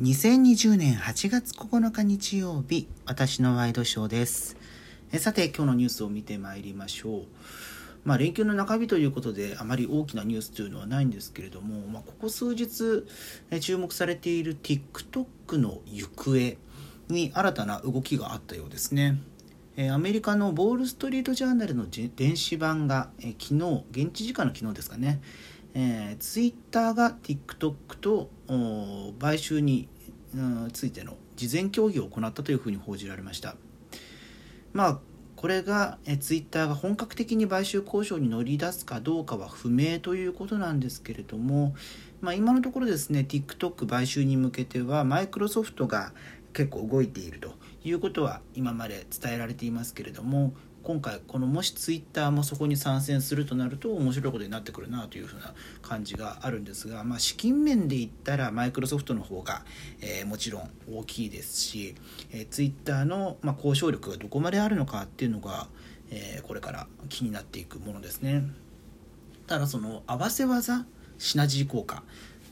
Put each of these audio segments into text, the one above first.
2020年8月9日日曜日、私のワイドショーです。えさて、今日のニュースを見てまいりましょう。まあ、連休の中日ということで、あまり大きなニュースというのはないんですけれども、まあ、ここ数日、注目されている TikTok の行方に新たな動きがあったようですね。アメリカのボール・ストリート・ジャーナルの電子版が、え昨日、現地時間の昨日ですかね、えー、ツイッターが TikTok と買収についての事前協議を行ったというふうに報じられました。まあこれがえツイッターが本格的に買収交渉に乗り出すかどうかは不明ということなんですけれども、まあ、今のところですね TikTok 買収に向けてはマイクロソフトが結構動いているということは今まで伝えられていますけれども今回このもしツイッターもそこに参戦するとなると面白いことになってくるなというふうな感じがあるんですが、まあ、資金面で言ったらマイクロソフトの方が、えー、もちろん大きいですし、えー、ツイッターの、まあ、交渉力がどこまであるのかっていうのが、えー、これから気になっていくものですね。ただその合わせ技シナジー効果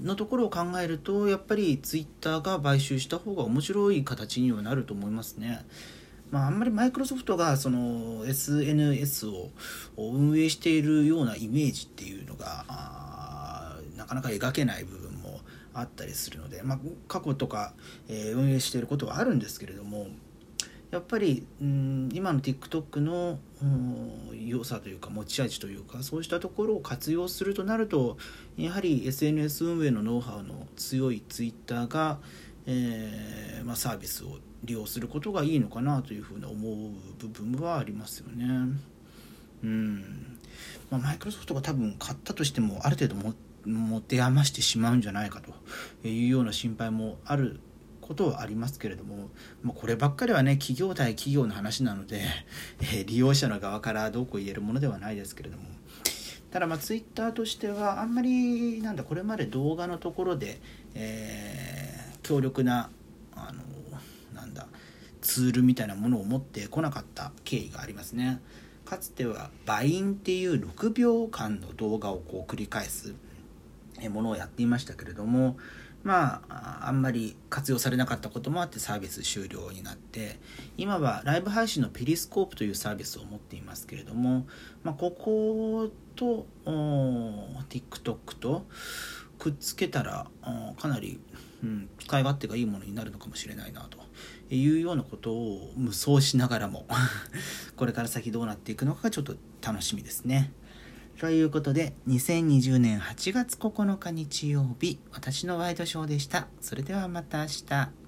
のところを考えるとやっぱりツイッターが買収した方が面白い形にはなると思いますね。まあ、あんまりマイクロソフトがその SNS を運営しているようなイメージっていうのがなかなか描けない部分もあったりするので、まあ、過去とか、えー、運営していることはあるんですけれどもやっぱり、うん、今の TikTok の、うん、良さというか持ち味というかそうしたところを活用するとなるとやはり SNS 運営のノウハウの強い Twitter が、えーまあ、サービスを利用することがいいのかなというふうに思う部分はありますよね。うんま、マイクロソフトが多分買ったとしてもある程度も持て余してしまうんじゃないかというような心配もあることはありますけれども、まあ、こればっかりはね企業対企業の話なので、え、利用者の側からどうこう言えるものではないですけれどもただまあツイッターとしてはあんまりなんだこれまで動画のところで、えー、強力なあのなんだツールみたいなものを持ってこなかった経緯がありますね。かつてはバインっていう6秒間の動画をこう繰り返すものをやっていましたけれどもまああんまり活用されなかったこともあってサービス終了になって今はライブ配信のペリスコープというサービスを持っていますけれども、まあ、ここと TikTok とくっつけたらかなり、うん、使い勝手がいいものになるのかもしれないなというようなことを無双しながらも これから先どうなっていくのかがちょっと楽しみですね。ということで2020年8月9日日曜日私のワイドショーでした。それではまた明日。